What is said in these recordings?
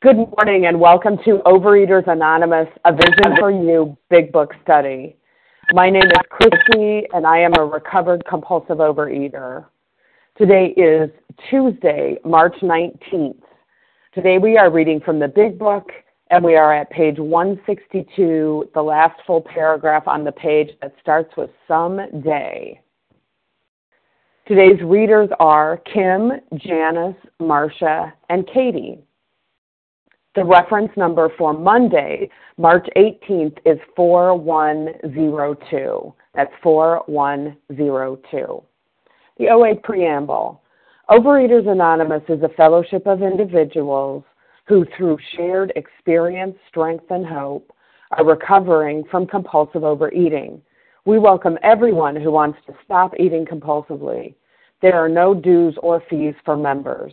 Good morning and welcome to Overeaters Anonymous, a Vision for You Big Book Study. My name is Christy and I am a recovered compulsive overeater. Today is Tuesday, March 19th. Today we are reading from the Big Book and we are at page 162, the last full paragraph on the page that starts with some day. Today's readers are Kim, Janice, Marcia, and Katie. The reference number for Monday, March 18th, is 4102. That's 4102. The OA Preamble Overeaters Anonymous is a fellowship of individuals who, through shared experience, strength, and hope, are recovering from compulsive overeating. We welcome everyone who wants to stop eating compulsively. There are no dues or fees for members.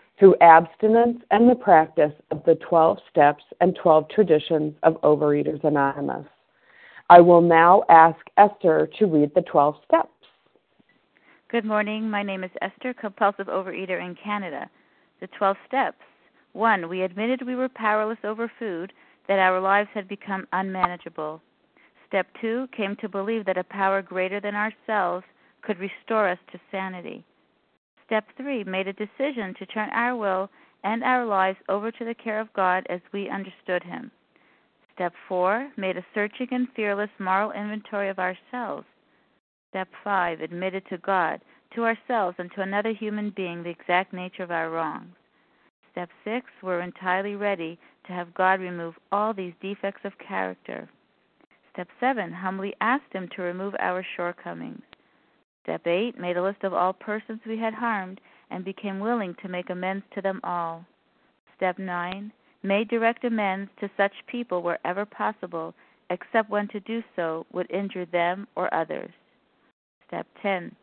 through abstinence and the practice of the 12 steps and 12 traditions of Overeaters Anonymous. I will now ask Esther to read the 12 steps. Good morning. My name is Esther, compulsive overeater in Canada. The 12 steps. 1. We admitted we were powerless over food, that our lives had become unmanageable. Step 2. Came to believe that a power greater than ourselves could restore us to sanity. Step three, made a decision to turn our will and our lives over to the care of God as we understood Him. Step four, made a searching and fearless moral inventory of ourselves. Step five, admitted to God, to ourselves, and to another human being the exact nature of our wrongs. Step six, we're entirely ready to have God remove all these defects of character. Step seven, humbly asked Him to remove our shortcomings. Step 8 made a list of all persons we had harmed and became willing to make amends to them all. Step 9 made direct amends to such people wherever possible, except when to do so would injure them or others. Step 10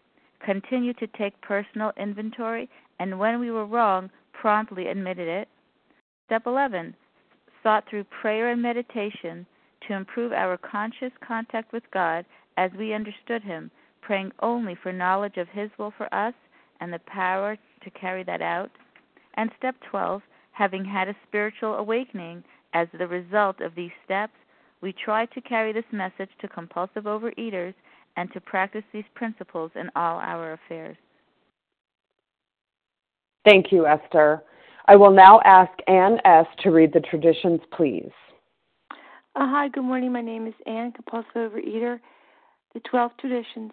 continued to take personal inventory and when we were wrong, promptly admitted it. Step 11 sought through prayer and meditation to improve our conscious contact with God as we understood Him praying only for knowledge of His will for us and the power to carry that out. And step 12, having had a spiritual awakening as the result of these steps, we try to carry this message to compulsive overeaters and to practice these principles in all our affairs. Thank you, Esther. I will now ask Anne S. to read the traditions, please. Uh, hi, good morning. My name is Anne, compulsive overeater. The 12 traditions.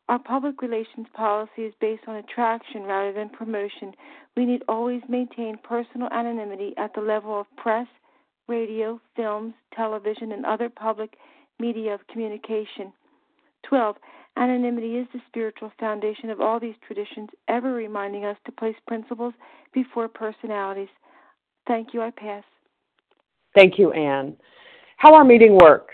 Our public relations policy is based on attraction rather than promotion. We need always maintain personal anonymity at the level of press, radio, films, television, and other public media of communication. 12. Anonymity is the spiritual foundation of all these traditions, ever reminding us to place principles before personalities. Thank you. I pass. Thank you, Anne. How our meeting works.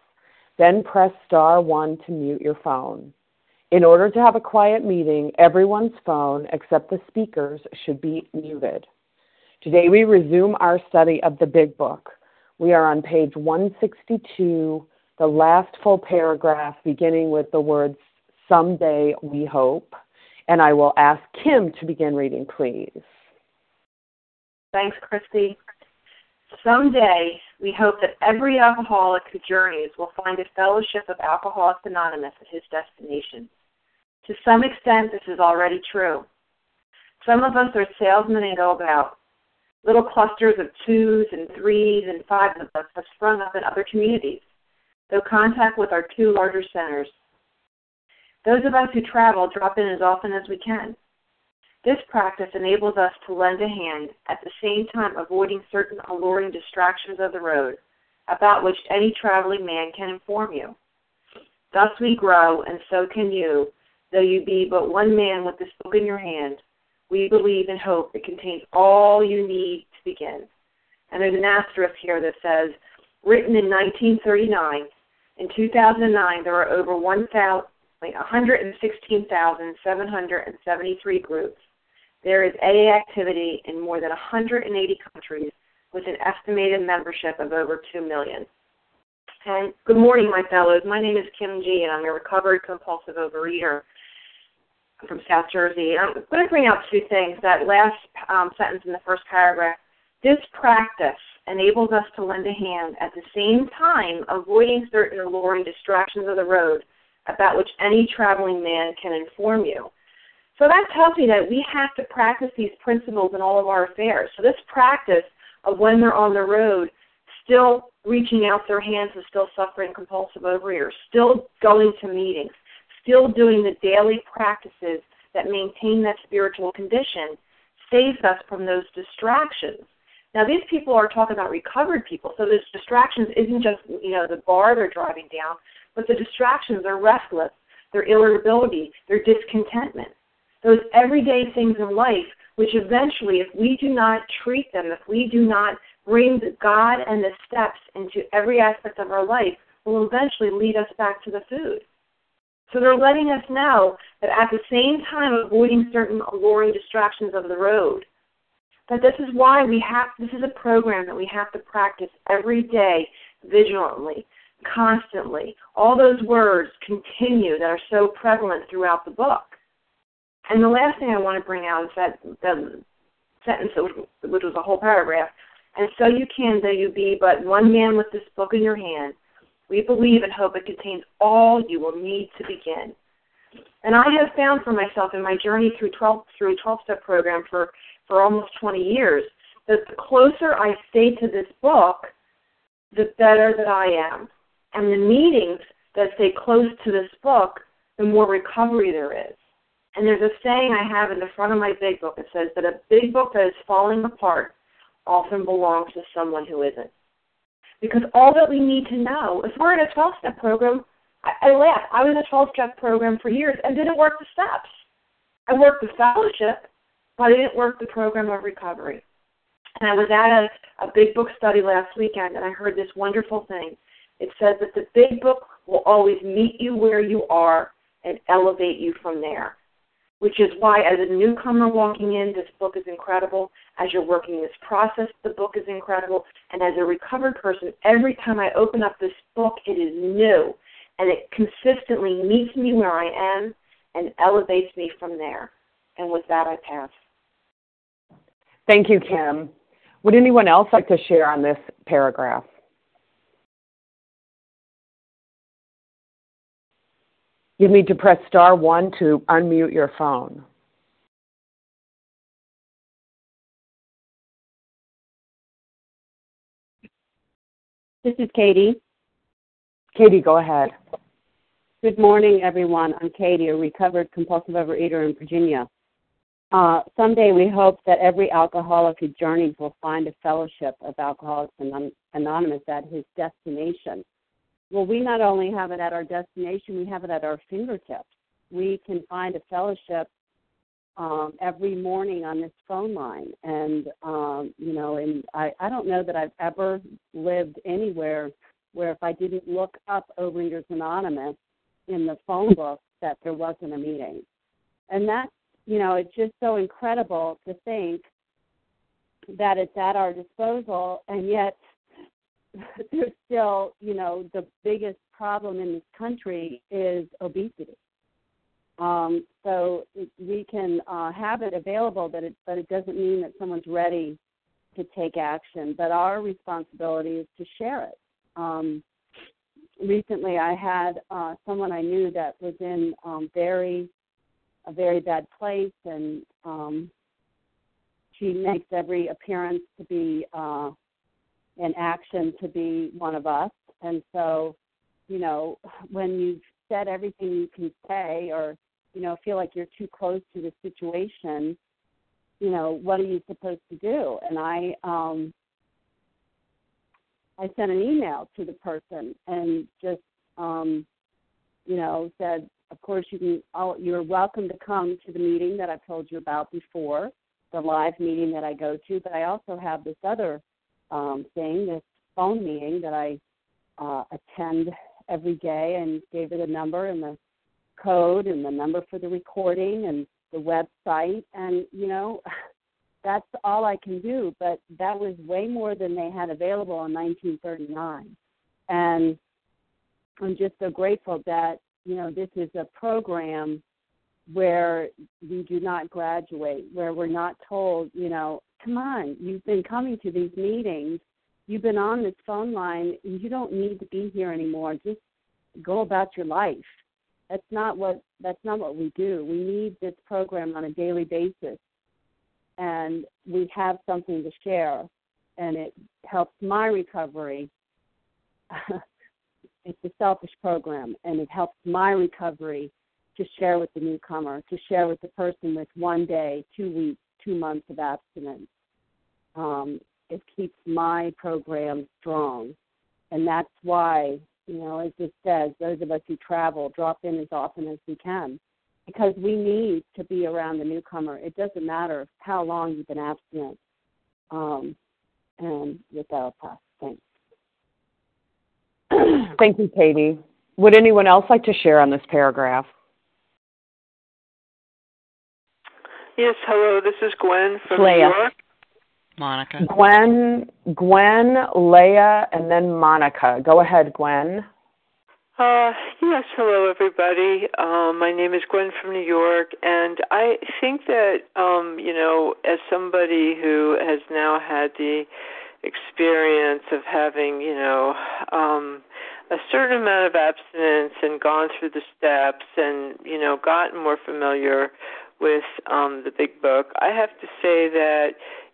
then press star 1 to mute your phone. In order to have a quiet meeting, everyone's phone except the speaker's should be muted. Today we resume our study of the Big Book. We are on page 162, the last full paragraph beginning with the words, Someday we hope. And I will ask Kim to begin reading, please. Thanks, Christy. Someday, we hope that every alcoholic who journeys will find a fellowship of Alcoholics Anonymous at his destination. To some extent, this is already true. Some of us are salesmen and go about. Little clusters of twos and threes and fives of us have sprung up in other communities, though contact with our two larger centers. Those of us who travel drop in as often as we can. This practice enables us to lend a hand, at the same time avoiding certain alluring distractions of the road, about which any traveling man can inform you. Thus we grow, and so can you, though you be but one man with this book in your hand. We believe and hope it contains all you need to begin. And there's an asterisk here that says, written in 1939, in 2009 there are over 116,773 groups there is AA activity in more than 180 countries with an estimated membership of over 2 million. And good morning, my fellows. My name is Kim G, and I'm a recovered compulsive overeater from South Jersey. I'm going to bring out two things. That last um, sentence in the first paragraph. This practice enables us to lend a hand at the same time avoiding certain alluring distractions of the road about which any traveling man can inform you. So that tells me that we have to practice these principles in all of our affairs. So this practice of when they're on the road, still reaching out their hands to still suffering compulsive overeaters, still going to meetings, still doing the daily practices that maintain that spiritual condition, saves us from those distractions. Now these people are talking about recovered people, so those distractions isn't just you know the bar they're driving down, but the distractions are restless, their irritability, their discontentment those everyday things in life, which eventually, if we do not treat them, if we do not bring God and the steps into every aspect of our life, will eventually lead us back to the food. So they're letting us know that at the same time avoiding certain alluring distractions of the road, that this is why we have, this is a program that we have to practice every day vigilantly, constantly. All those words continue that are so prevalent throughout the book. And the last thing I want to bring out is that the sentence, which was a whole paragraph, and so you can, though you be but one man with this book in your hand, we believe and hope it contains all you will need to begin. And I have found for myself in my journey through 12 through 12 step program for for almost 20 years that the closer I stay to this book, the better that I am. And the meetings that stay close to this book, the more recovery there is. And there's a saying I have in the front of my big book. It says that a big book that is falling apart often belongs to someone who isn't. Because all that we need to know, if we're in a 12 step program, I, I laugh. I was in a 12 step program for years and didn't work the steps. I worked the fellowship, but I didn't work the program of recovery. And I was at a, a big book study last weekend and I heard this wonderful thing. It says that the big book will always meet you where you are and elevate you from there which is why, as a newcomer walking in, this book is incredible. As you're working this process, the book is incredible. And as a recovered person, every time I open up this book, it is new. And it consistently meets me where I am and elevates me from there. And with that, I pass. Thank you, Kim. Would anyone else like to share on this paragraph? You need to press star one to unmute your phone. This is Katie. Katie, go ahead. Good morning, everyone. I'm Katie, a recovered compulsive overeater in Virginia. Uh, someday we hope that every alcoholic who journeys will find a fellowship of Alcoholics Anonymous at his destination well, we not only have it at our destination, we have it at our fingertips. We can find a fellowship um, every morning on this phone line, and um, you know, and I, I don't know that I've ever lived anywhere where if I didn't look up Overeaters Anonymous in the phone book that there wasn't a meeting, and that's you know, it's just so incredible to think that it's at our disposal, and yet there's still, you know, the biggest problem in this country is obesity. Um, so we can uh, have it available, but it, but it doesn't mean that someone's ready to take action. But our responsibility is to share it. Um, recently, I had uh, someone I knew that was in um, very a very bad place, and um, she makes every appearance to be uh, in action to be one of us. And so, you know, when you've said everything you can say or, you know, feel like you're too close to the situation, you know, what are you supposed to do? And I um I sent an email to the person and just um you know, said, of course you can oh, you're welcome to come to the meeting that I've told you about before, the live meeting that I go to, but I also have this other um, thing, this phone meeting that I uh, attend every day, and gave it a number and the code and the number for the recording and the website, and you know. That's all I can do, but that was way more than they had available in 1939. And I'm just so grateful that, you know, this is a program where we do not graduate, where we're not told, you know, come on, you've been coming to these meetings, you've been on this phone line, you don't need to be here anymore. Just go about your life. That's not what that's not what we do. We need this program on a daily basis. And we have something to share and it helps my recovery. it's a selfish program and it helps my recovery to share with the newcomer, to share with the person with one day, two weeks, two months of abstinence. Um, it keeps my program strong. And that's why, you know, as it says, those of us who travel drop in as often as we can because we need to be around the newcomer. It doesn't matter how long you've been abstinent. Um, and with that, I'll pass. Thanks. Thank you, Katie. Would anyone else like to share on this paragraph? Yes, hello. This is Gwen from Leah. New York. Monica. Gwen, Gwen, Leah, and then Monica. Go ahead, Gwen. Uh, yes, hello everybody. Um, my name is Gwen from New York, and I think that um, you know, as somebody who has now had the experience of having, you know, um, a certain amount of abstinence and gone through the steps, and you know, gotten more familiar with um, the big book, I have to say that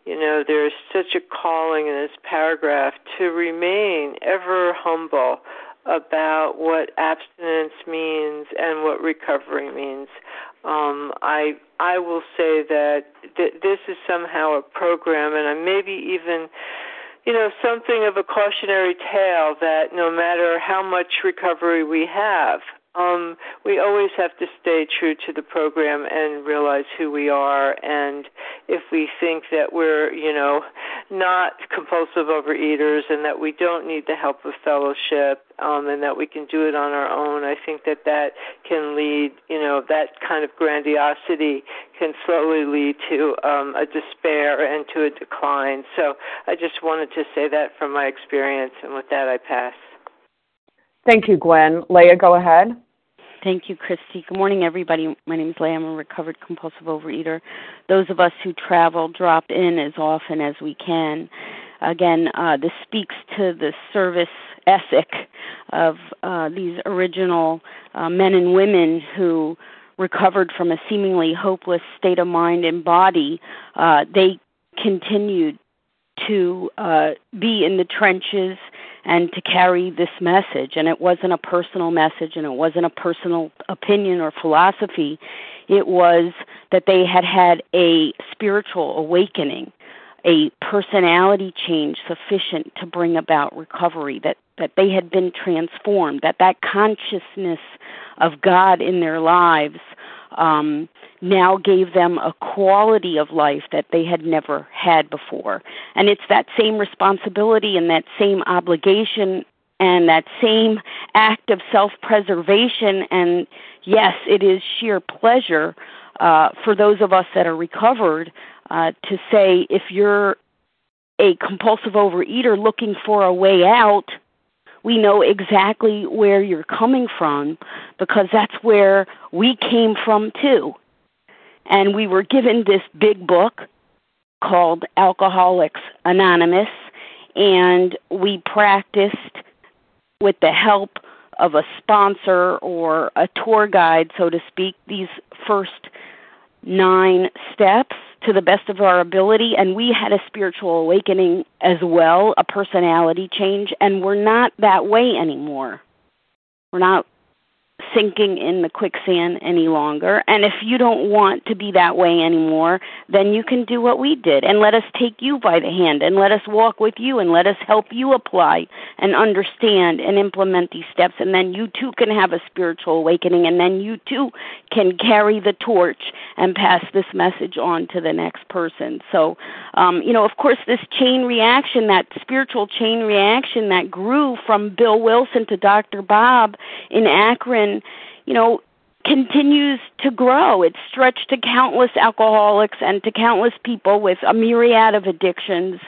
you know there's such a calling in this paragraph to remain ever humble about what abstinence means and what recovery means. Um, I I will say that th- this is somehow a program, and maybe even you know, something of a cautionary tale that no matter how much recovery we have, um, we always have to stay true to the program and realize who we are. And if we think that we're, you know, not compulsive overeaters and that we don't need the help of fellowship um, and that we can do it on our own, I think that that can lead, you know, that kind of grandiosity can slowly lead to um, a despair and to a decline. So I just wanted to say that from my experience. And with that, I pass. Thank you, Gwen. Leah, go ahead. Thank you, Christy. Good morning, everybody. My name is Leah. I'm a recovered compulsive overeater. Those of us who travel drop in as often as we can. Again, uh, this speaks to the service ethic of uh, these original uh, men and women who recovered from a seemingly hopeless state of mind and body. Uh, they continued to uh, be in the trenches and to carry this message. And it wasn't a personal message and it wasn't a personal opinion or philosophy. It was that they had had a spiritual awakening, a personality change sufficient to bring about recovery, that, that they had been transformed, that that consciousness of God in their lives um, now gave them a quality of life that they had never had before. And it's that same responsibility and that same obligation and that same act of self preservation. And yes, it is sheer pleasure uh, for those of us that are recovered uh, to say if you're a compulsive overeater looking for a way out, we know exactly where you're coming from because that's where we came from too. And we were given this big book called Alcoholics Anonymous, and we practiced with the help of a sponsor or a tour guide, so to speak, these first nine steps to the best of our ability. And we had a spiritual awakening as well, a personality change. And we're not that way anymore. We're not sinking in the quicksand any longer. And if you don't want to be that way anymore, then you can do what we did and let us take you by the hand and let us walk with you and let us help you apply and understand and implement these steps. And then you too can have a spiritual awakening and then you too can carry the torch and pass this message on to the next person. So, um, you know, of course, this chain reaction, that spiritual chain reaction that grew from Bill Wilson to Dr. Bob in Akron you know, continues to grow. It's stretched to countless alcoholics and to countless people with a myriad of addictions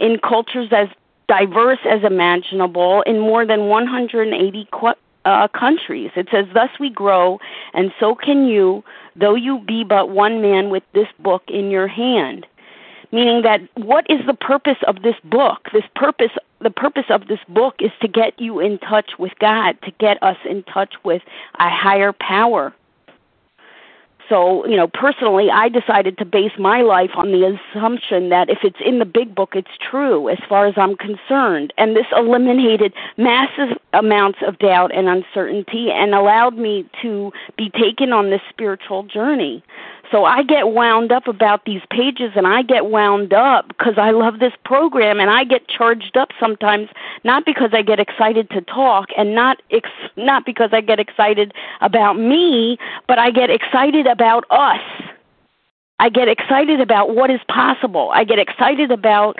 in cultures as diverse as imaginable in more than 180 qu- uh, countries. It says, Thus we grow, and so can you, though you be but one man with this book in your hand meaning that what is the purpose of this book? This purpose the purpose of this book is to get you in touch with god to get us in touch with a higher power. So you know personally i decided to base my life on the assumption that if it's in the big book it's true as far as i'm concerned. And this eliminated massive amounts of doubt and uncertainty and allowed me to be taken on this spiritual journey so I get wound up about these pages and I get wound up because I love this program and I get charged up sometimes not because I get excited to talk and not ex- not because I get excited about me, but I get excited about us. I get excited about what is possible. I get excited about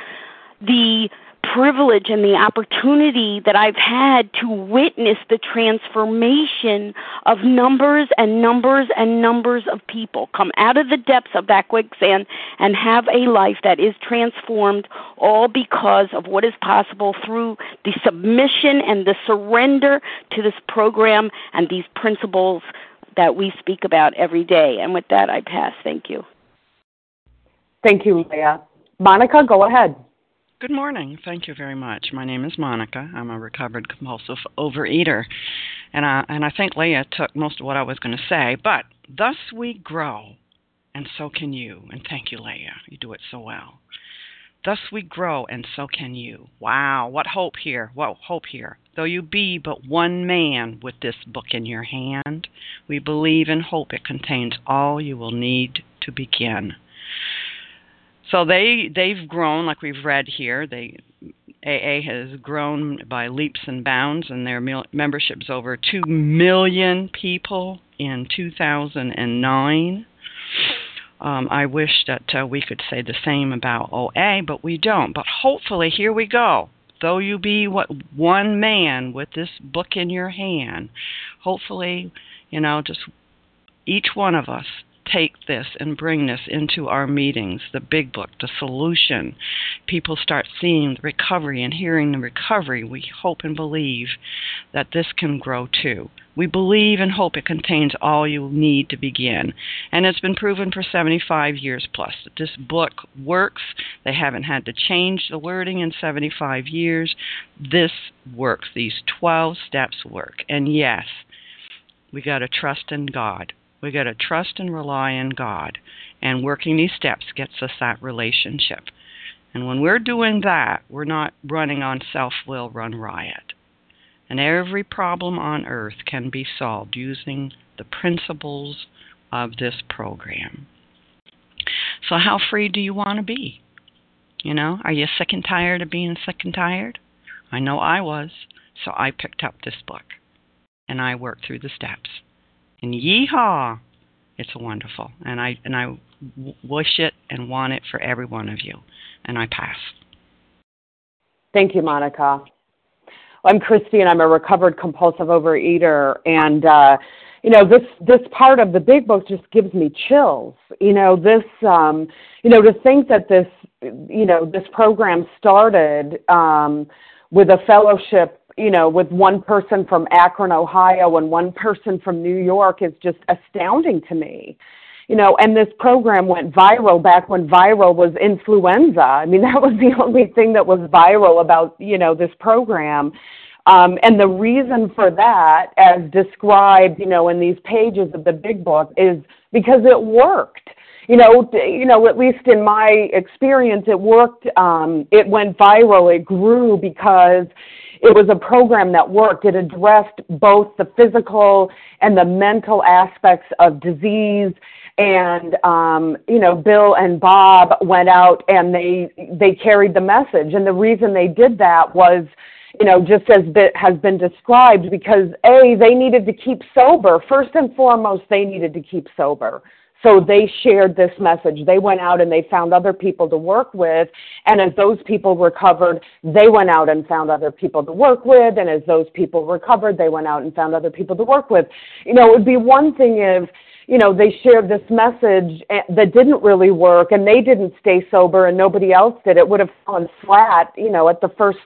the privilege and the opportunity that I've had to witness the transformation of numbers and numbers and numbers of people come out of the depths of that quicksand and have a life that is transformed all because of what is possible through the submission and the surrender to this program and these principles that we speak about every day. And with that, I pass. Thank you. Thank you, Leah. Monica, go ahead. Good morning. Thank you very much. My name is Monica. I'm a recovered compulsive overeater. And I, and I think Leah took most of what I was going to say. But thus we grow, and so can you. And thank you, Leah. You do it so well. Thus we grow, and so can you. Wow, what hope here. What hope here. Though you be but one man with this book in your hand, we believe and hope it contains all you will need to begin. So they they've grown like we've read here. They AA has grown by leaps and bounds, and their membership's over 2 million people in 2009. Um, I wish that uh, we could say the same about OA, but we don't. But hopefully, here we go. Though you be what one man with this book in your hand, hopefully, you know, just each one of us take this and bring this into our meetings, the big book, the solution. People start seeing the recovery and hearing the recovery. We hope and believe that this can grow too. We believe and hope it contains all you need to begin. And it's been proven for 75 years plus that this book works. They haven't had to change the wording in 75 years. This works. These 12 steps work. And yes, we got to trust in God. We got to trust and rely on God. And working these steps gets us that relationship. And when we're doing that, we're not running on self will run riot. And every problem on earth can be solved using the principles of this program. So, how free do you want to be? You know, are you sick and tired of being sick and tired? I know I was, so I picked up this book and I worked through the steps. And yeehaw! It's wonderful, and I and I wish it and want it for every one of you. And I pass. Thank you, Monica. I'm Christy, and I'm a recovered compulsive overeater, and uh, you know this this part of the big book just gives me chills. You know this, um, you know, to think that this, you know, this program started um, with a fellowship you know, with one person from Akron, Ohio, and one person from New York is just astounding to me. You know, and this program went viral back when viral was influenza. I mean, that was the only thing that was viral about, you know, this program. Um, and the reason for that, as described, you know, in these pages of the big book, is because it worked. You know, you know, at least in my experience, it worked. Um, it went viral. It grew because it was a program that worked. It addressed both the physical and the mental aspects of disease. And um, you know, Bill and Bob went out and they they carried the message. And the reason they did that was, you know, just as bit has been described, because a they needed to keep sober. First and foremost, they needed to keep sober. So they shared this message. They went out and they found other people to work with. And as those people recovered, they went out and found other people to work with. And as those people recovered, they went out and found other people to work with. You know, it would be one thing if, you know, they shared this message eh, that didn't really work and they didn't stay sober and nobody else did. It would have fallen flat, you know, at the first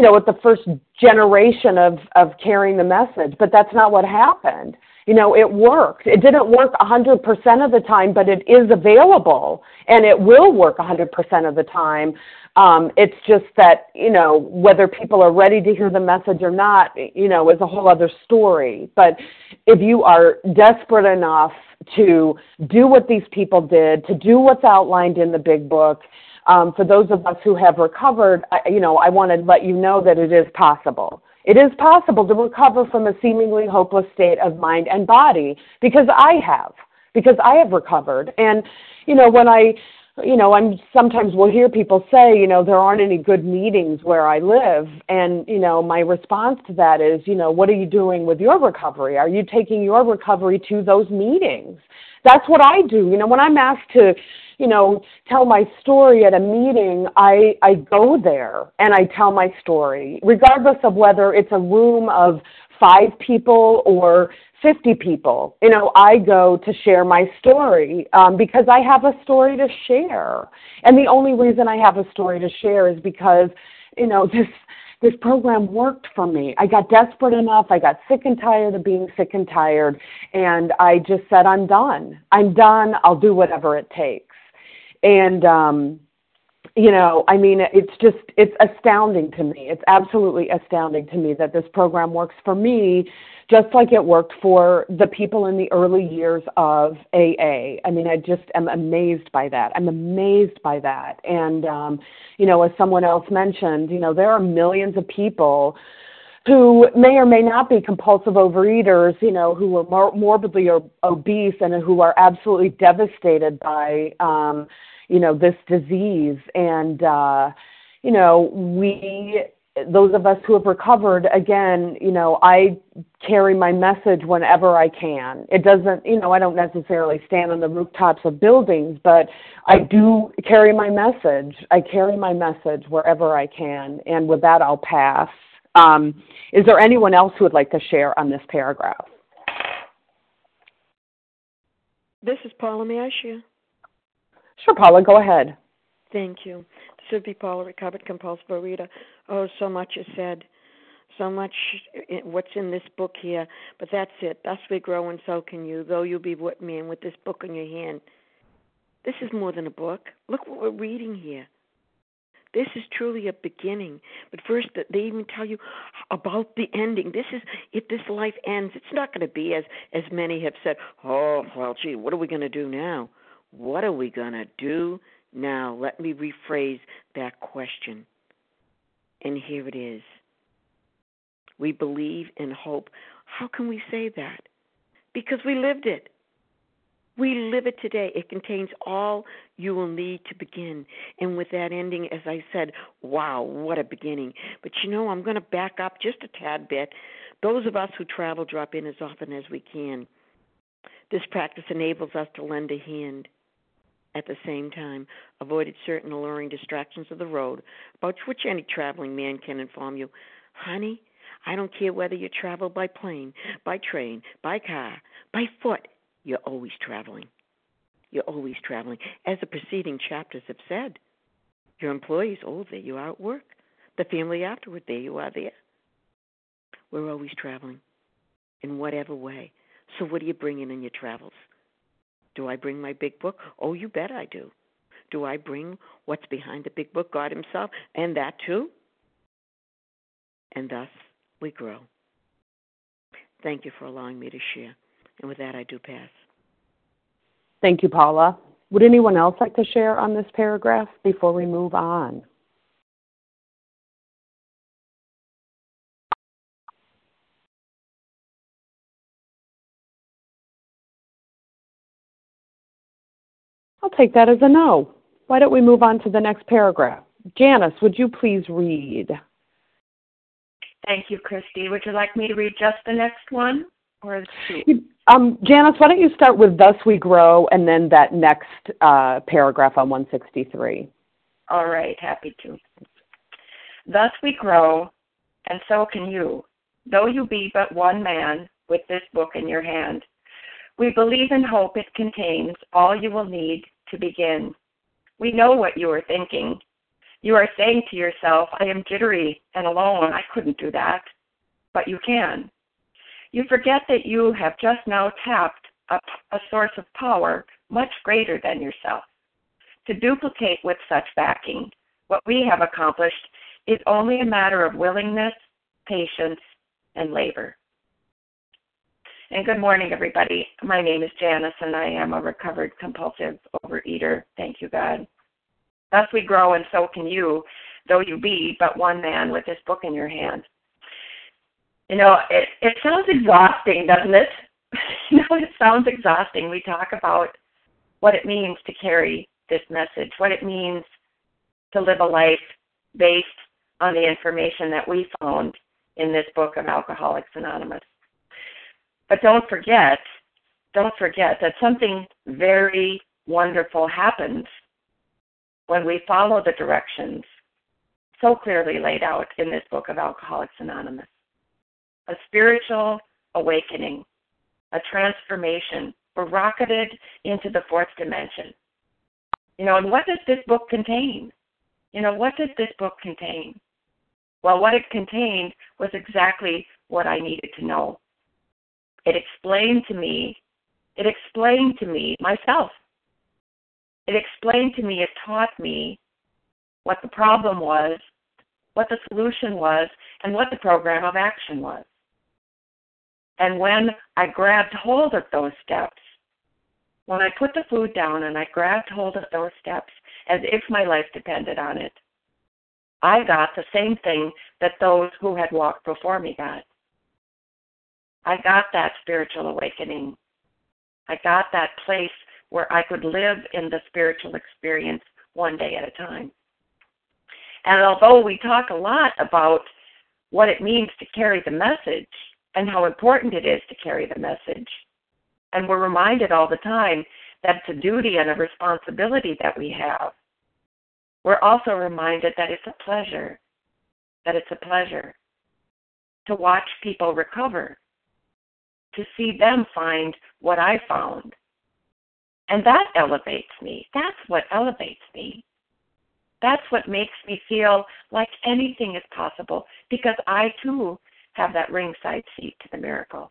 you know, with the first generation of, of carrying the message, but that's not what happened you know, it worked. It didn't work 100% of the time, but it is available and it will work 100% of the time. Um, it's just that, you know, whether people are ready to hear the message or not, you know, is a whole other story. But if you are desperate enough to do what these people did, to do what's outlined in the big book, um, for those of us who have recovered, I, you know, I want to let you know that it is possible. It is possible to recover from a seemingly hopeless state of mind and body because I have, because I have recovered. And, you know, when I, you know, I'm sometimes will hear people say, you know, there aren't any good meetings where I live. And, you know, my response to that is, you know, what are you doing with your recovery? Are you taking your recovery to those meetings? That's what I do. You know, when I'm asked to, you know, tell my story at a meeting, I, I go there and I tell my story, regardless of whether it's a room of five people or 50 people. You know, I go to share my story um, because I have a story to share. And the only reason I have a story to share is because, you know, this this program worked for me. I got desperate enough. I got sick and tired of being sick and tired. And I just said, I'm done. I'm done. I'll do whatever it takes and um you know i mean it's just it's astounding to me. It's absolutely astounding to me that this program works for me just like it worked for the people in the early years of aa i mean i just am amazed by that. I'm amazed by that. And um you know as someone else mentioned you know there are millions of people who may or may not be compulsive overeaters, you know, who are mor- morbidly obese and who are absolutely devastated by um, you know this disease and uh you know, we those of us who have recovered, again, you know, I carry my message whenever I can. It doesn't, you know, I don't necessarily stand on the rooftops of buildings, but I do carry my message. I carry my message wherever I can. And with that, I'll pass. Um, is there anyone else who would like to share on this paragraph? This is Paula. May I share? Sure, Paula, go ahead. Thank you. This would be Paula, recovered compulsive reader. Oh, so much is said, so much what's in this book here. But that's it. Thus we grow, and so can you. Though you be with me, and with this book in your hand. This is more than a book. Look what we're reading here. This is truly a beginning. But first, they even tell you about the ending. This is if this life ends, it's not going to be as as many have said. Oh, well, gee, what are we going to do now? What are we going to do now? Let me rephrase that question. And here it is. We believe and hope. How can we say that? Because we lived it. We live it today. It contains all you will need to begin. And with that ending, as I said, wow, what a beginning. But you know, I'm going to back up just a tad bit. Those of us who travel drop in as often as we can. This practice enables us to lend a hand at the same time, avoided certain alluring distractions of the road, about which any traveling man can inform you. Honey, I don't care whether you travel by plane, by train, by car, by foot, you're always traveling. You're always traveling. As the preceding chapters have said, your employees, oh, there you are at work. The family afterward, there you are there. We're always traveling in whatever way. So, what are you bringing in your travels? Do I bring my big book? Oh, you bet I do. Do I bring what's behind the big book, God Himself, and that too? And thus we grow. Thank you for allowing me to share. And with that, I do pass. Thank you, Paula. Would anyone else like to share on this paragraph before we move on? I'll take that as a no. Why don't we move on to the next paragraph? Janice, would you please read? Thank you, Christy. Would you like me to read just the next one or two? Um, Janice, why don't you start with Thus We Grow and then that next uh, paragraph on 163? All right, happy to. Thus we grow, and so can you, though you be but one man with this book in your hand. We believe and hope it contains all you will need to begin. We know what you are thinking. You are saying to yourself, I am jittery and alone. I couldn't do that. But you can. You forget that you have just now tapped a, a source of power much greater than yourself. To duplicate with such backing what we have accomplished is only a matter of willingness, patience, and labor. And good morning, everybody. My name is Janice, and I am a recovered compulsive overeater. Thank you, God. Thus we grow, and so can you, though you be but one man with this book in your hand. You know, it, it sounds exhausting, doesn't it? you know, it sounds exhausting. We talk about what it means to carry this message, what it means to live a life based on the information that we found in this book of Alcoholics Anonymous. But don't forget, don't forget that something very wonderful happens when we follow the directions so clearly laid out in this book of Alcoholics Anonymous. A spiritual awakening, a transformation. We're rocketed into the fourth dimension. You know, and what does this book contain? You know, what does this book contain? Well, what it contained was exactly what I needed to know. It explained to me, it explained to me myself. It explained to me, it taught me what the problem was, what the solution was, and what the program of action was. And when I grabbed hold of those steps, when I put the food down and I grabbed hold of those steps as if my life depended on it, I got the same thing that those who had walked before me got. I got that spiritual awakening. I got that place where I could live in the spiritual experience one day at a time. And although we talk a lot about what it means to carry the message and how important it is to carry the message, and we're reminded all the time that it's a duty and a responsibility that we have, we're also reminded that it's a pleasure, that it's a pleasure to watch people recover, to see them find what I found. And that elevates me. That's what elevates me. That's what makes me feel like anything is possible because I too have that ringside seat to the miracle.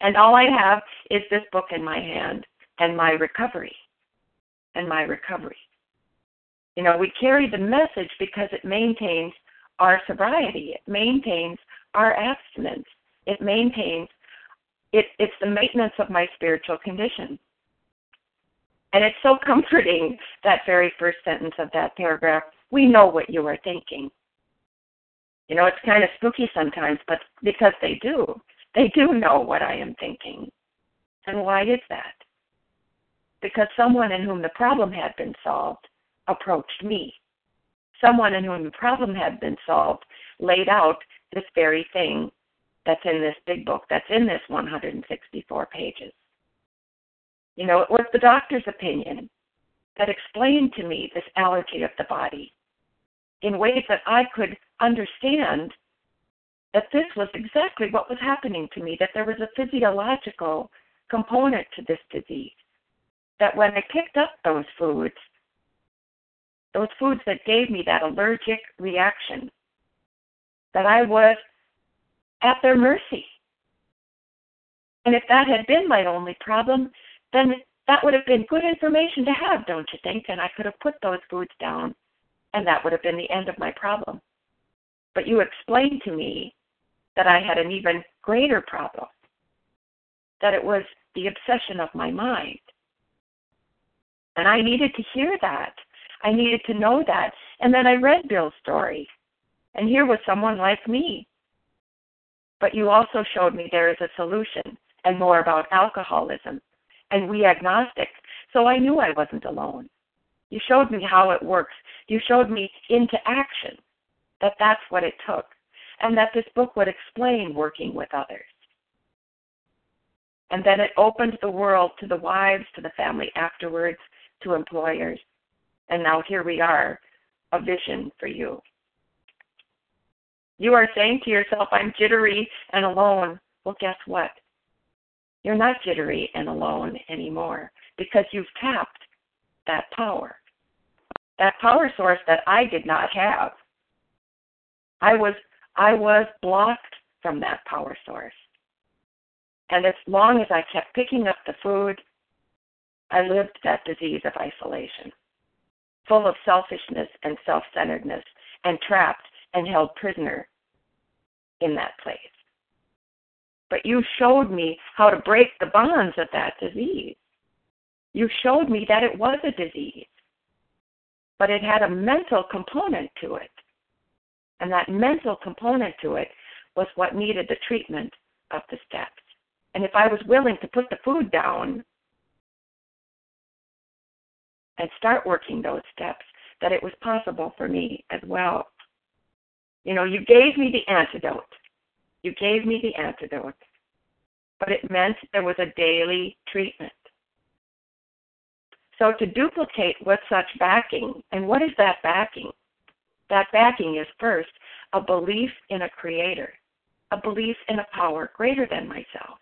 And all I have is this book in my hand and my recovery. And my recovery. You know, we carry the message because it maintains our sobriety, it maintains our abstinence, it maintains it, it's the maintenance of my spiritual condition. And it's so comforting, that very first sentence of that paragraph. We know what you are thinking. You know, it's kind of spooky sometimes, but because they do, they do know what I am thinking. And why is that? Because someone in whom the problem had been solved approached me. Someone in whom the problem had been solved laid out this very thing that's in this big book, that's in this 164 pages. You know, it was the doctor's opinion that explained to me this allergy of the body in ways that I could understand that this was exactly what was happening to me, that there was a physiological component to this disease. That when I picked up those foods, those foods that gave me that allergic reaction, that I was at their mercy. And if that had been my only problem, then that would have been good information to have, don't you think? And I could have put those foods down, and that would have been the end of my problem. But you explained to me that I had an even greater problem, that it was the obsession of my mind. And I needed to hear that. I needed to know that. And then I read Bill's story. And here was someone like me but you also showed me there is a solution and more about alcoholism and we agnostics. So I knew I wasn't alone. You showed me how it works. You showed me into action that that's what it took and that this book would explain working with others. And then it opened the world to the wives, to the family afterwards, to employers. And now here we are, a vision for you. You are saying to yourself, I'm jittery and alone. Well, guess what? You're not jittery and alone anymore because you've tapped that power. That power source that I did not have. I was I was blocked from that power source. And as long as I kept picking up the food, I lived that disease of isolation, full of selfishness and self centeredness, and trapped and held prisoner in that place. But you showed me how to break the bonds of that disease. You showed me that it was a disease, but it had a mental component to it. And that mental component to it was what needed the treatment of the steps. And if I was willing to put the food down and start working those steps, that it was possible for me as well. You know, you gave me the antidote. You gave me the antidote. But it meant there was a daily treatment. So to duplicate with such backing, and what is that backing? That backing is first a belief in a creator, a belief in a power greater than myself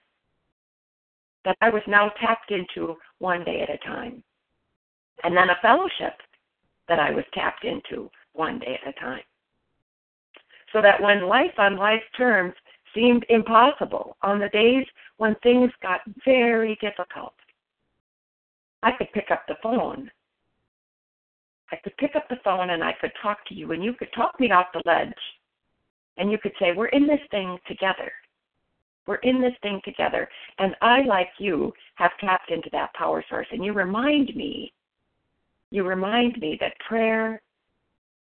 that I was now tapped into one day at a time. And then a fellowship that I was tapped into one day at a time so that when life on life terms seemed impossible, on the days when things got very difficult, I could pick up the phone. I could pick up the phone and I could talk to you, and you could talk me off the ledge. And you could say, We're in this thing together. We're in this thing together. And I, like you, have tapped into that power source. And you remind me, you remind me that prayer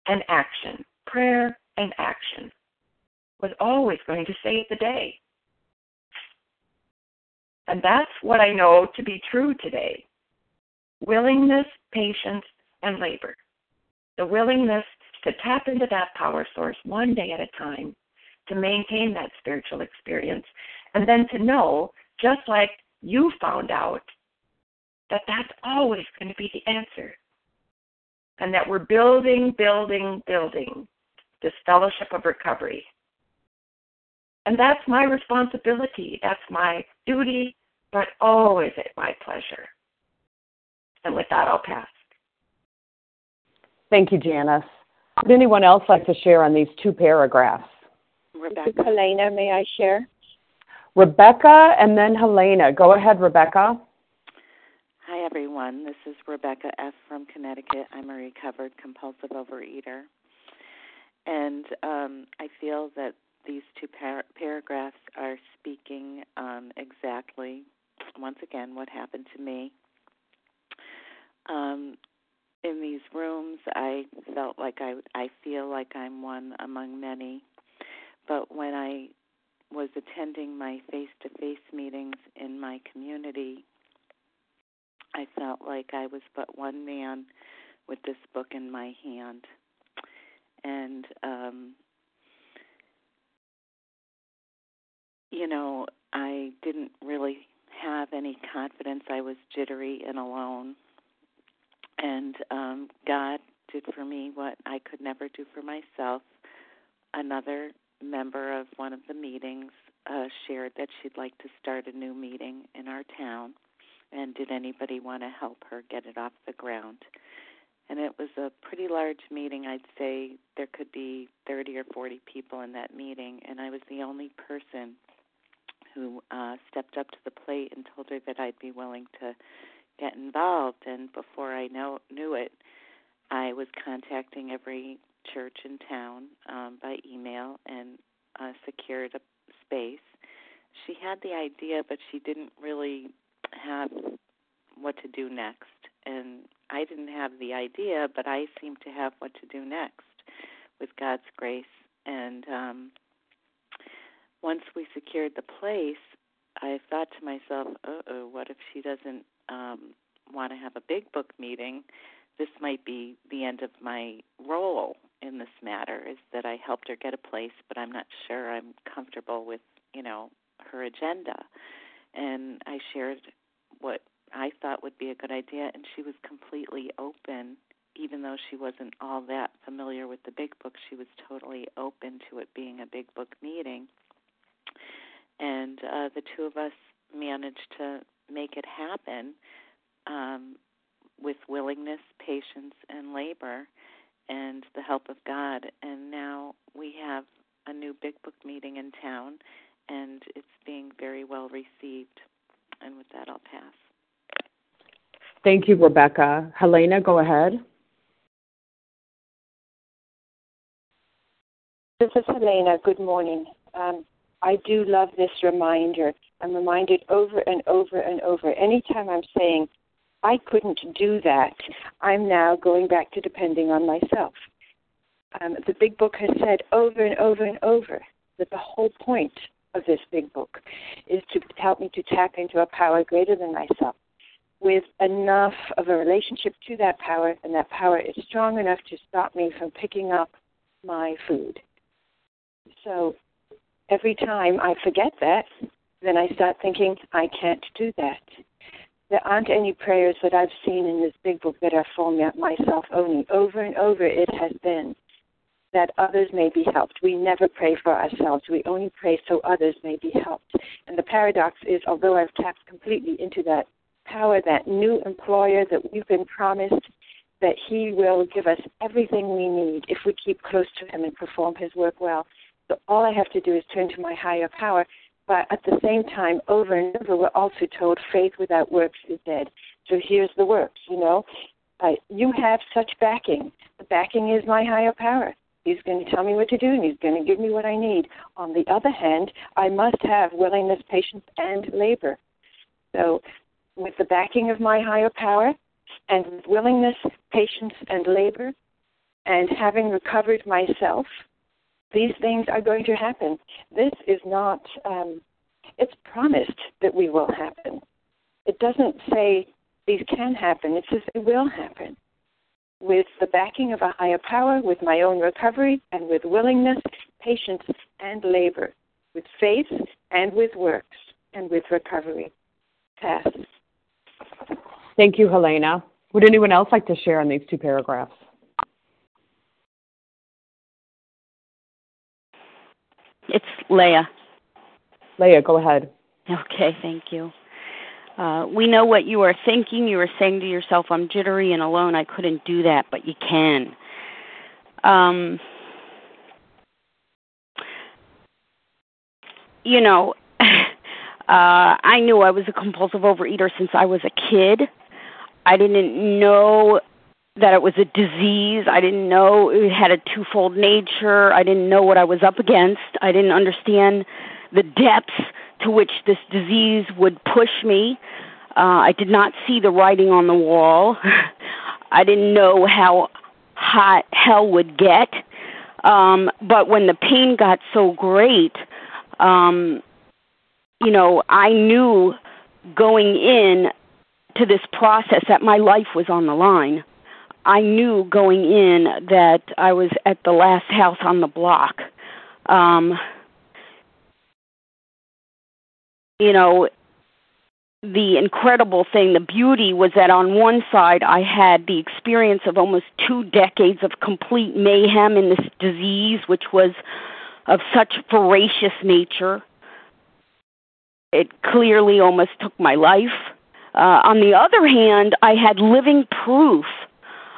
and action, prayer and action was always going to save the day. And that's what I know to be true today willingness, patience, and labor. The willingness to tap into that power source one day at a time, to maintain that spiritual experience, and then to know, just like you found out, that that's always going to be the answer. And that we're building, building, building this fellowship of recovery. And that's my responsibility. That's my duty, but always at my pleasure. And with that, I'll pass. Thank you, Janice. Would anyone else like to share on these two paragraphs? Rebecca. Helena, may I share? Rebecca and then Helena. Go ahead, Rebecca. Hi, everyone. This is Rebecca F. from Connecticut. I'm a recovered compulsive overeater. And um, I feel that these two par- paragraphs are speaking um, exactly, once again, what happened to me. Um, in these rooms, I felt like I, I feel like I'm one among many. But when I was attending my face to face meetings in my community, I felt like I was but one man with this book in my hand. And, um, you know, I didn't really have any confidence. I was jittery and alone. And um, God did for me what I could never do for myself. Another member of one of the meetings uh, shared that she'd like to start a new meeting in our town, and did anybody want to help her get it off the ground? And it was a pretty large meeting. I'd say there could be 30 or 40 people in that meeting, and I was the only person who uh, stepped up to the plate and told her that I'd be willing to get involved. And before I know, knew it, I was contacting every church in town um, by email and uh, secured a space. She had the idea, but she didn't really have what to do next. And I didn't have the idea, but I seemed to have what to do next with God's grace. And um, once we secured the place, I thought to myself, "Uh oh, what if she doesn't um, want to have a big book meeting?" This might be the end of my role in this matter is that I helped her get a place, but I'm not sure I'm comfortable with, you know, her agenda. And I shared what I thought would be a good idea, and she was completely open. Even though she wasn't all that familiar with the big book, she was totally open to it being a big book meeting. And uh, the two of us managed to make it happen um, with willingness, patience, and labor and the help of God. And now we have a new Big Book meeting in town, and it's being very well received. And with that, I'll pass. Thank you, Rebecca. Helena, go ahead. This is Helena. Good morning. Um, I do love this reminder. I'm reminded over and over and over. Anytime I'm saying, I couldn't do that. I'm now going back to depending on myself. Um, the big book has said over and over and over that the whole point of this big book is to help me to tap into a power greater than myself with enough of a relationship to that power, and that power is strong enough to stop me from picking up my food. So every time I forget that, then I start thinking, I can't do that there aren't any prayers that I've seen in this big book that are for myself only. Over and over it has been that others may be helped. We never pray for ourselves. We only pray so others may be helped. And the paradox is, although I've tapped completely into that power, that new employer that we've been promised, that he will give us everything we need if we keep close to him and perform his work well. So all I have to do is turn to my higher power but at the same time, over and over, we're also told faith without works is dead. So here's the works, you know. Uh, you have such backing. The backing is my higher power. He's going to tell me what to do, and he's going to give me what I need. On the other hand, I must have willingness, patience, and labor. So, with the backing of my higher power, and willingness, patience, and labor, and having recovered myself, these things are going to happen. This is not, um, it's promised that we will happen. It doesn't say these can happen, it says they will happen. with the backing of a higher power, with my own recovery, and with willingness, patience, and labor, with faith, and with works, and with recovery. Pass. Thank you, Helena. Would anyone else like to share on these two paragraphs? It's Leah. Leah, go ahead. Okay, thank you. Uh, we know what you are thinking. You are saying to yourself, I'm jittery and alone. I couldn't do that, but you can. Um, you know, uh, I knew I was a compulsive overeater since I was a kid. I didn't know that it was a disease. I didn't know it had a twofold nature. I didn't know what I was up against. I didn't understand the depths to which this disease would push me. Uh, I did not see the writing on the wall. I didn't know how hot hell would get. Um, but when the pain got so great, um, you know, I knew going in to this process that my life was on the line. I knew going in that I was at the last house on the block. Um, you know, the incredible thing, the beauty was that on one side I had the experience of almost two decades of complete mayhem in this disease, which was of such voracious nature. It clearly almost took my life. Uh, on the other hand, I had living proof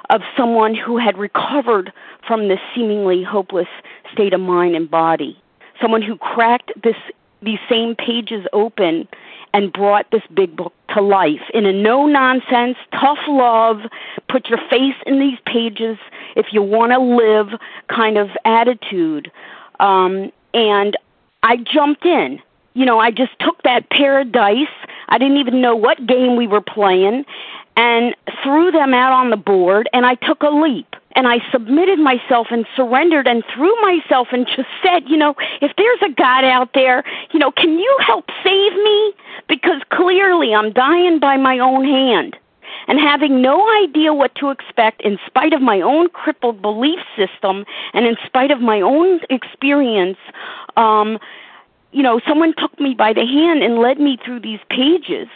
of someone who had recovered from this seemingly hopeless state of mind and body. Someone who cracked this these same pages open and brought this big book to life in a no nonsense, tough love, put your face in these pages if you want to live kind of attitude. Um, and I jumped in. You know, I just took that pair of dice. I didn't even know what game we were playing and threw them out on the board and I took a leap and I submitted myself and surrendered and threw myself and just said, you know, if there's a God out there, you know, can you help save me? Because clearly I'm dying by my own hand. And having no idea what to expect in spite of my own crippled belief system and in spite of my own experience, um, you know, someone took me by the hand and led me through these pages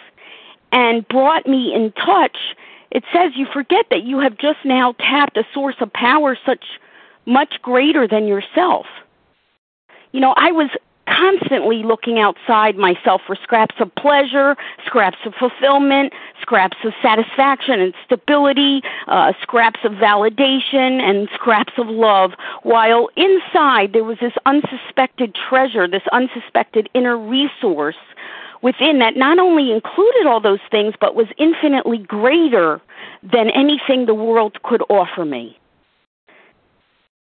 and brought me in touch, it says you forget that you have just now tapped a source of power such much greater than yourself. You know, I was constantly looking outside myself for scraps of pleasure, scraps of fulfillment, scraps of satisfaction and stability, uh, scraps of validation, and scraps of love, while inside there was this unsuspected treasure, this unsuspected inner resource within that not only included all those things, but was infinitely greater than anything the world could offer me.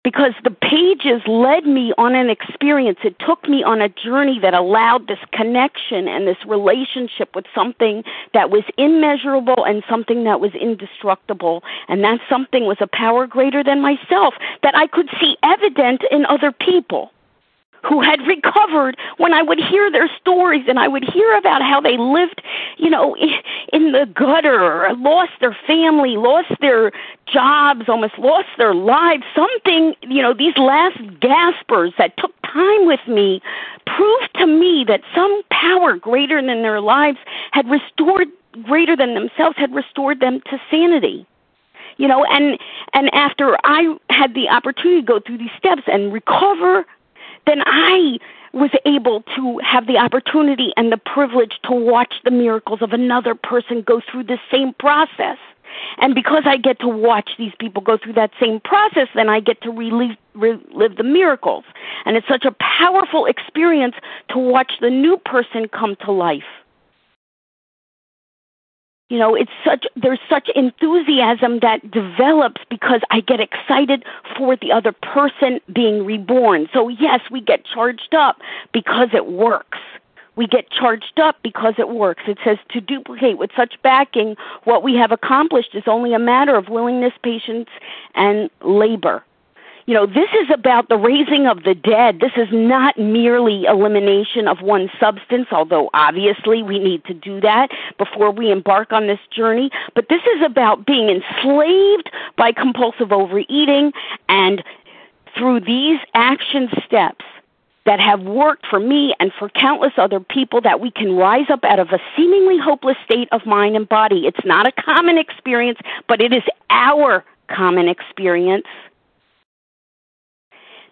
Because the pages led me on an experience. It took me on a journey that allowed this connection and this relationship with something that was immeasurable and something that was indestructible. And that something was a power greater than myself that I could see evident in other people who had recovered when I would hear their stories and I would hear about how they lived, you know, in the gutter, lost their family, lost their jobs, almost lost their lives. Something, you know, these last gaspers that took time with me proved to me that some power greater than their lives had restored greater than themselves had restored them to sanity you know and and after i had the opportunity to go through these steps and recover then I was able to have the opportunity and the privilege to watch the miracles of another person go through the same process. And because I get to watch these people go through that same process, then I get to relive, relive the miracles. And it's such a powerful experience to watch the new person come to life you know it's such there's such enthusiasm that develops because i get excited for the other person being reborn. So yes we get charged up because it works. We get charged up because it works. It says to duplicate with such backing what we have accomplished is only a matter of willingness patience and labor You know, this is about the raising of the dead. This is not merely elimination of one substance, although obviously we need to do that before we embark on this journey. But this is about being enslaved by compulsive overeating and through these action steps that have worked for me and for countless other people that we can rise up out of a seemingly hopeless state of mind and body. It's not a common experience, but it is our common experience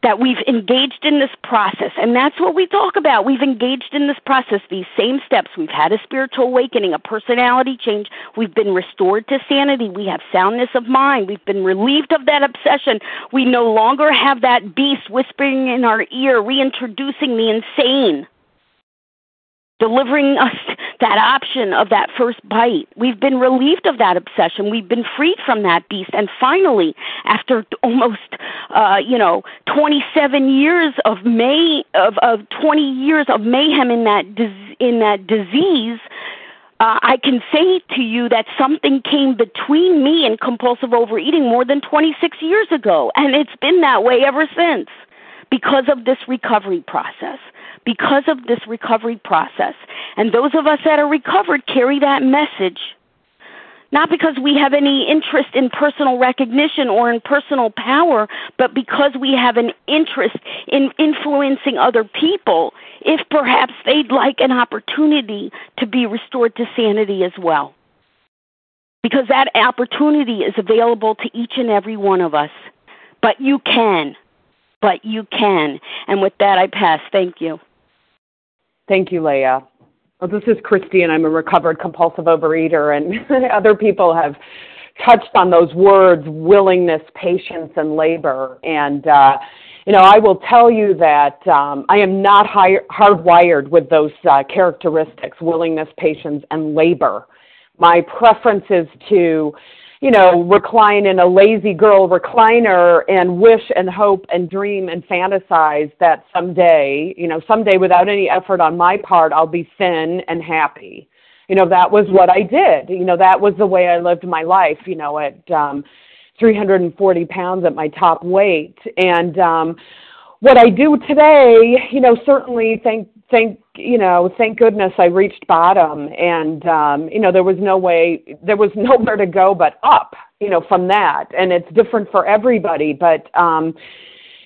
that we've engaged in this process. And that's what we talk about. We've engaged in this process, these same steps. We've had a spiritual awakening, a personality change. We've been restored to sanity. We have soundness of mind. We've been relieved of that obsession. We no longer have that beast whispering in our ear, reintroducing the insane delivering us that option of that first bite. We've been relieved of that obsession. We've been freed from that beast. And finally, after almost, uh, you know, 27 years of may of, of 20 years of mayhem in that in that disease, uh, I can say to you that something came between me and compulsive overeating more than 26 years ago, and it's been that way ever since because of this recovery process because of this recovery process. And those of us that are recovered carry that message. Not because we have any interest in personal recognition or in personal power, but because we have an interest in influencing other people if perhaps they'd like an opportunity to be restored to sanity as well. Because that opportunity is available to each and every one of us. But you can. But you can. And with that, I pass. Thank you. Thank you, Leah. Well, this is Christy, and I'm a recovered compulsive overeater, and other people have touched on those words willingness, patience, and labor. And, uh, you know, I will tell you that um, I am not high, hardwired with those uh, characteristics willingness, patience, and labor. My preference is to you know, recline in a lazy girl recliner and wish and hope and dream and fantasize that someday, you know, someday without any effort on my part, I'll be thin and happy. You know, that was what I did. You know, that was the way I lived my life, you know, at um 340 pounds at my top weight. And um what I do today, you know, certainly thank thank you know thank goodness i reached bottom and um you know there was no way there was nowhere to go but up you know from that. And it's different for everybody but um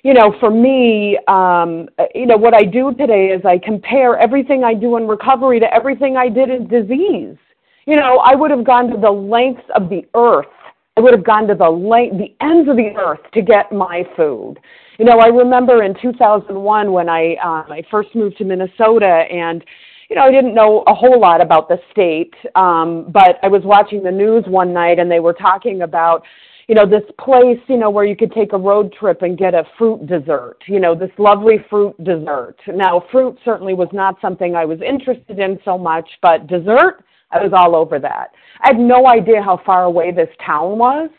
you know for me um you know what i do today is i compare everything i do in recovery to everything i did in disease. You know i would have gone to the lengths of the earth. I would have gone to the length the ends of the earth to get my food you know, I remember in 2001 when I um, I first moved to Minnesota, and you know, I didn't know a whole lot about the state, um, but I was watching the news one night, and they were talking about you know this place you know where you could take a road trip and get a fruit dessert you know this lovely fruit dessert. Now fruit certainly was not something i was interested in so much but dessert i was all over that. I had no idea how far away this town was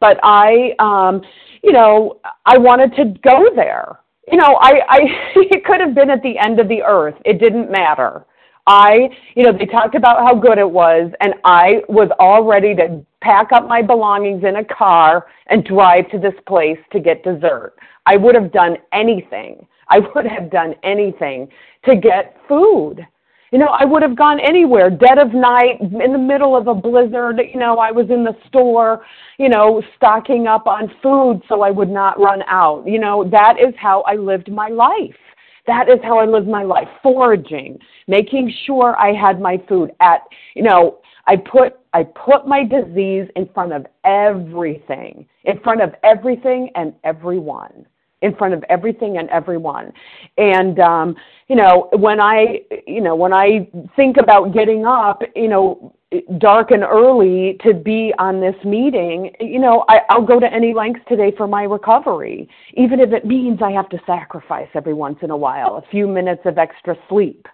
but i um you know, I wanted to go there. You know, I, I it could have been at the end of the earth. It didn't matter. I, you know, they talked about how good it was, and I was all ready to pack up my belongings in a car and drive to this place to get dessert. I would have done anything. I would have done anything to get food. You know, I would have gone anywhere, dead of night, in the middle of a blizzard. You know, I was in the store, you know, stocking up on food so I would not run out. You know, that is how I lived my life. That is how I lived my life, foraging, making sure I had my food at, you know, I put I put my disease in front of everything, in front of everything and everyone in front of everything and everyone. And um, you know, when I you know, when I think about getting up, you know, dark and early to be on this meeting, you know, I, I'll go to any lengths today for my recovery, even if it means I have to sacrifice every once in a while, a few minutes of extra sleep.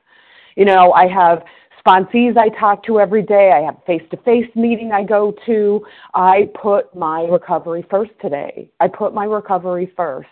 You know, I have sponsees I talk to every day. I have face to face meeting I go to. I put my recovery first today. I put my recovery first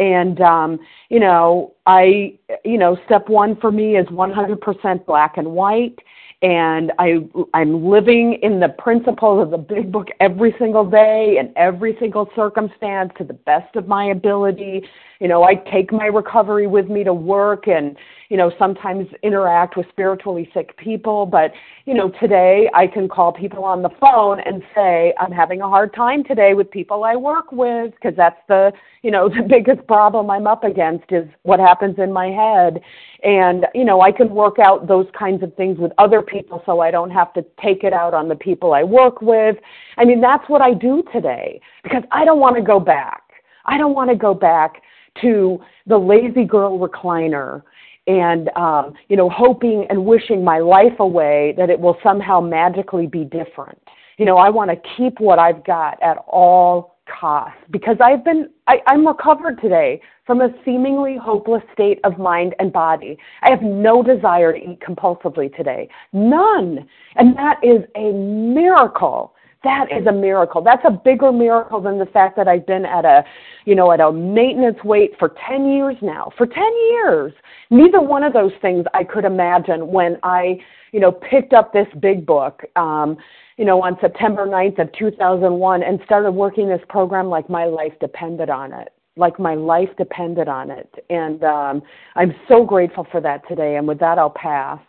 and um you know i you know step 1 for me is 100% black and white and I I'm living in the principles of the big book every single day in every single circumstance to the best of my ability. You know, I take my recovery with me to work and you know sometimes interact with spiritually sick people, but you know today I can call people on the phone and say I'm having a hard time today with people I work with because that's the you know the biggest problem I'm up against is what happens in my head and you know I can work out those kinds of things with other people so I don't have to take it out on the people I work with. I mean, that's what I do today because I don't want to go back. I don't want to go back to the lazy girl recliner and um, you know hoping and wishing my life away that it will somehow magically be different you know i want to keep what i've got at all costs because i've been I, i'm recovered today from a seemingly hopeless state of mind and body. I have no desire to eat compulsively today. None. And that is a miracle. That is a miracle. That's a bigger miracle than the fact that I've been at a, you know, at a maintenance weight for 10 years now. For 10 years. Neither one of those things I could imagine when I, you know, picked up this big book, um, you know, on September 9th of 2001 and started working this program like my life depended on it like my life depended on it. And um, I'm so grateful for that today. And with that, I'll pass.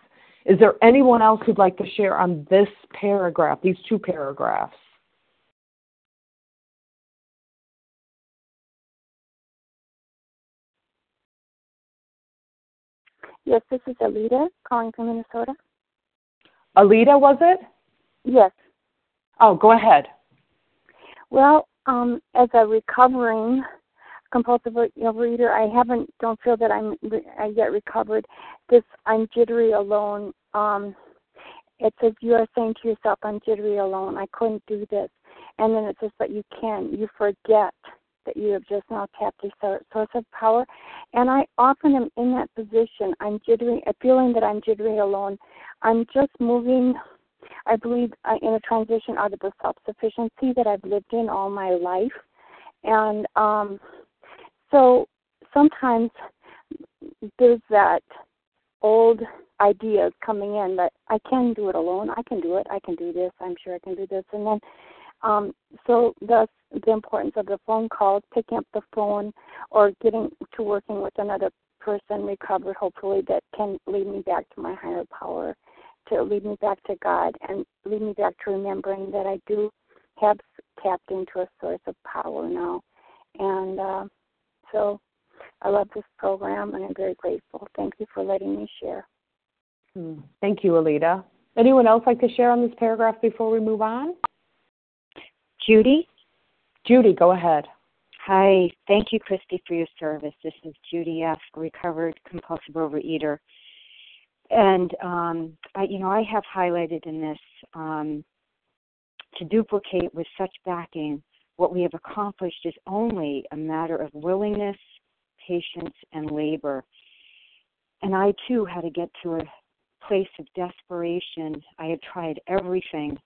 Is there anyone else who'd like to share on this paragraph, these two paragraphs? Yes, this is Alita calling from Minnesota. Alita, was it? Yes. Oh, go ahead. Well, um, as a recovering compulsive overeater. I haven't don't feel that I'm I yet recovered. This I'm jittery alone. Um, it says you are saying to yourself, "I'm jittery alone. I couldn't do this," and then it says that you can. You forget that you have just now tapped a source of power, and I often am in that position. I'm jittery, a feeling that I'm jittery alone. I'm just moving. I believe uh, in a transition out of the self-sufficiency that I've lived in all my life, and um, so sometimes there's that old ideas coming in that I can do it alone. I can do it. I can do this. I'm sure I can do this. And then, um, so thus the importance of the phone calls, picking up the phone, or getting to working with another person recovered, hopefully that can lead me back to my higher power, to lead me back to God, and lead me back to remembering that I do have tapped into a source of power now, and. Uh, so I love this program and I'm very grateful. Thank you for letting me share. Hmm. Thank you, Alita. Anyone else like to share on this paragraph before we move on? Judy? Judy, go ahead. Hi. Thank you, Christy, for your service. This is Judy F., recovered compulsive overeater. And um, I, you know, I have highlighted in this um, to duplicate with such backing what we have accomplished is only a matter of willingness, patience, and labor. And I too had to get to a place of desperation. I had tried everything.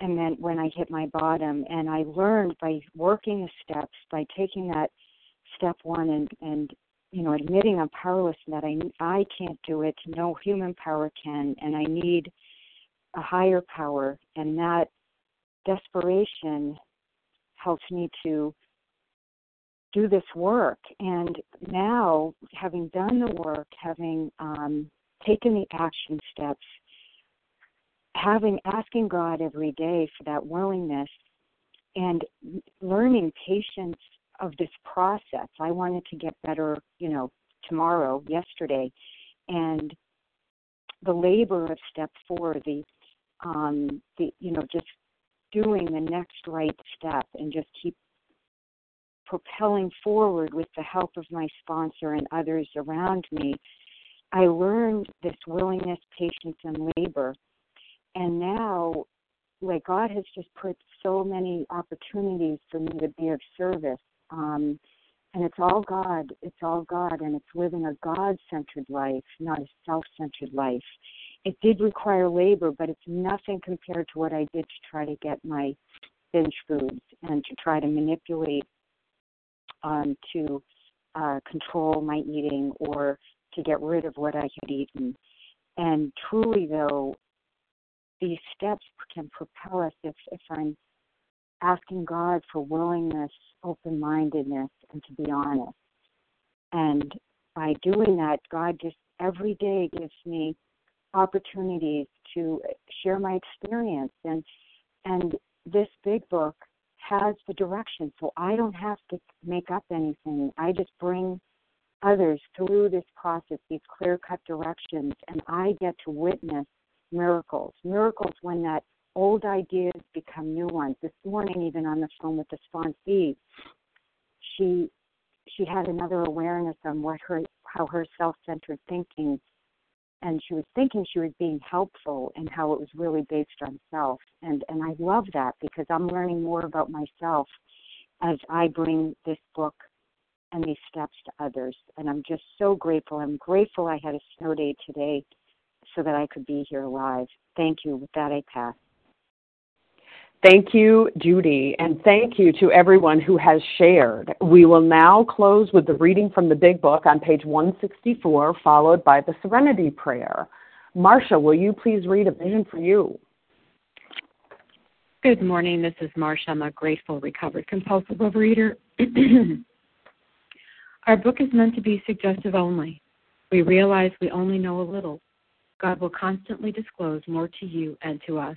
And then when I hit my bottom, and I learned by working the steps, by taking that step one and, and you know, admitting I'm powerless and that I, I can't do it, no human power can, and I need a higher power. And that desperation helps me to do this work. And now, having done the work, having um, taken the action steps, having asking God every day for that willingness, and learning patience of this process. I wanted to get better, you know, tomorrow, yesterday, and the labor of step four, the um, the you know just doing the next right step and just keep propelling forward with the help of my sponsor and others around me, I learned this willingness, patience, and labor. And now, like God has just put so many opportunities for me to be of service. Um, and it's all God. It's all God, and it's living a God centered life, not a self centered life it did require labor, but it's nothing compared to what I did to try to get my binge foods and to try to manipulate um, to uh, control my eating or to get rid of what I had eaten. And truly, though, these steps can propel us if, if I'm asking God for willingness, open mindedness, and to be honest. And by doing that, God just every day gives me opportunities to share my experience and and this big book has the direction so I don't have to make up anything. I just bring others through this process, these clear cut directions, and I get to witness miracles. Miracles when that old ideas become new ones. This morning, even on the phone with the sponsee, she she had another awareness on what her how her self centered thinking and she was thinking she was being helpful and how it was really based on self. And and I love that because I'm learning more about myself as I bring this book and these steps to others. And I'm just so grateful. I'm grateful I had a snow day today so that I could be here live. Thank you. With that I pass Thank you, Judy, and thank you to everyone who has shared. We will now close with the reading from the Big Book on page 164, followed by the Serenity Prayer. Marcia, will you please read a vision for you? Good morning. This is Marcia. I'm a grateful, recovered compulsive overeater. Our book is meant to be suggestive only. We realize we only know a little. God will constantly disclose more to you and to us.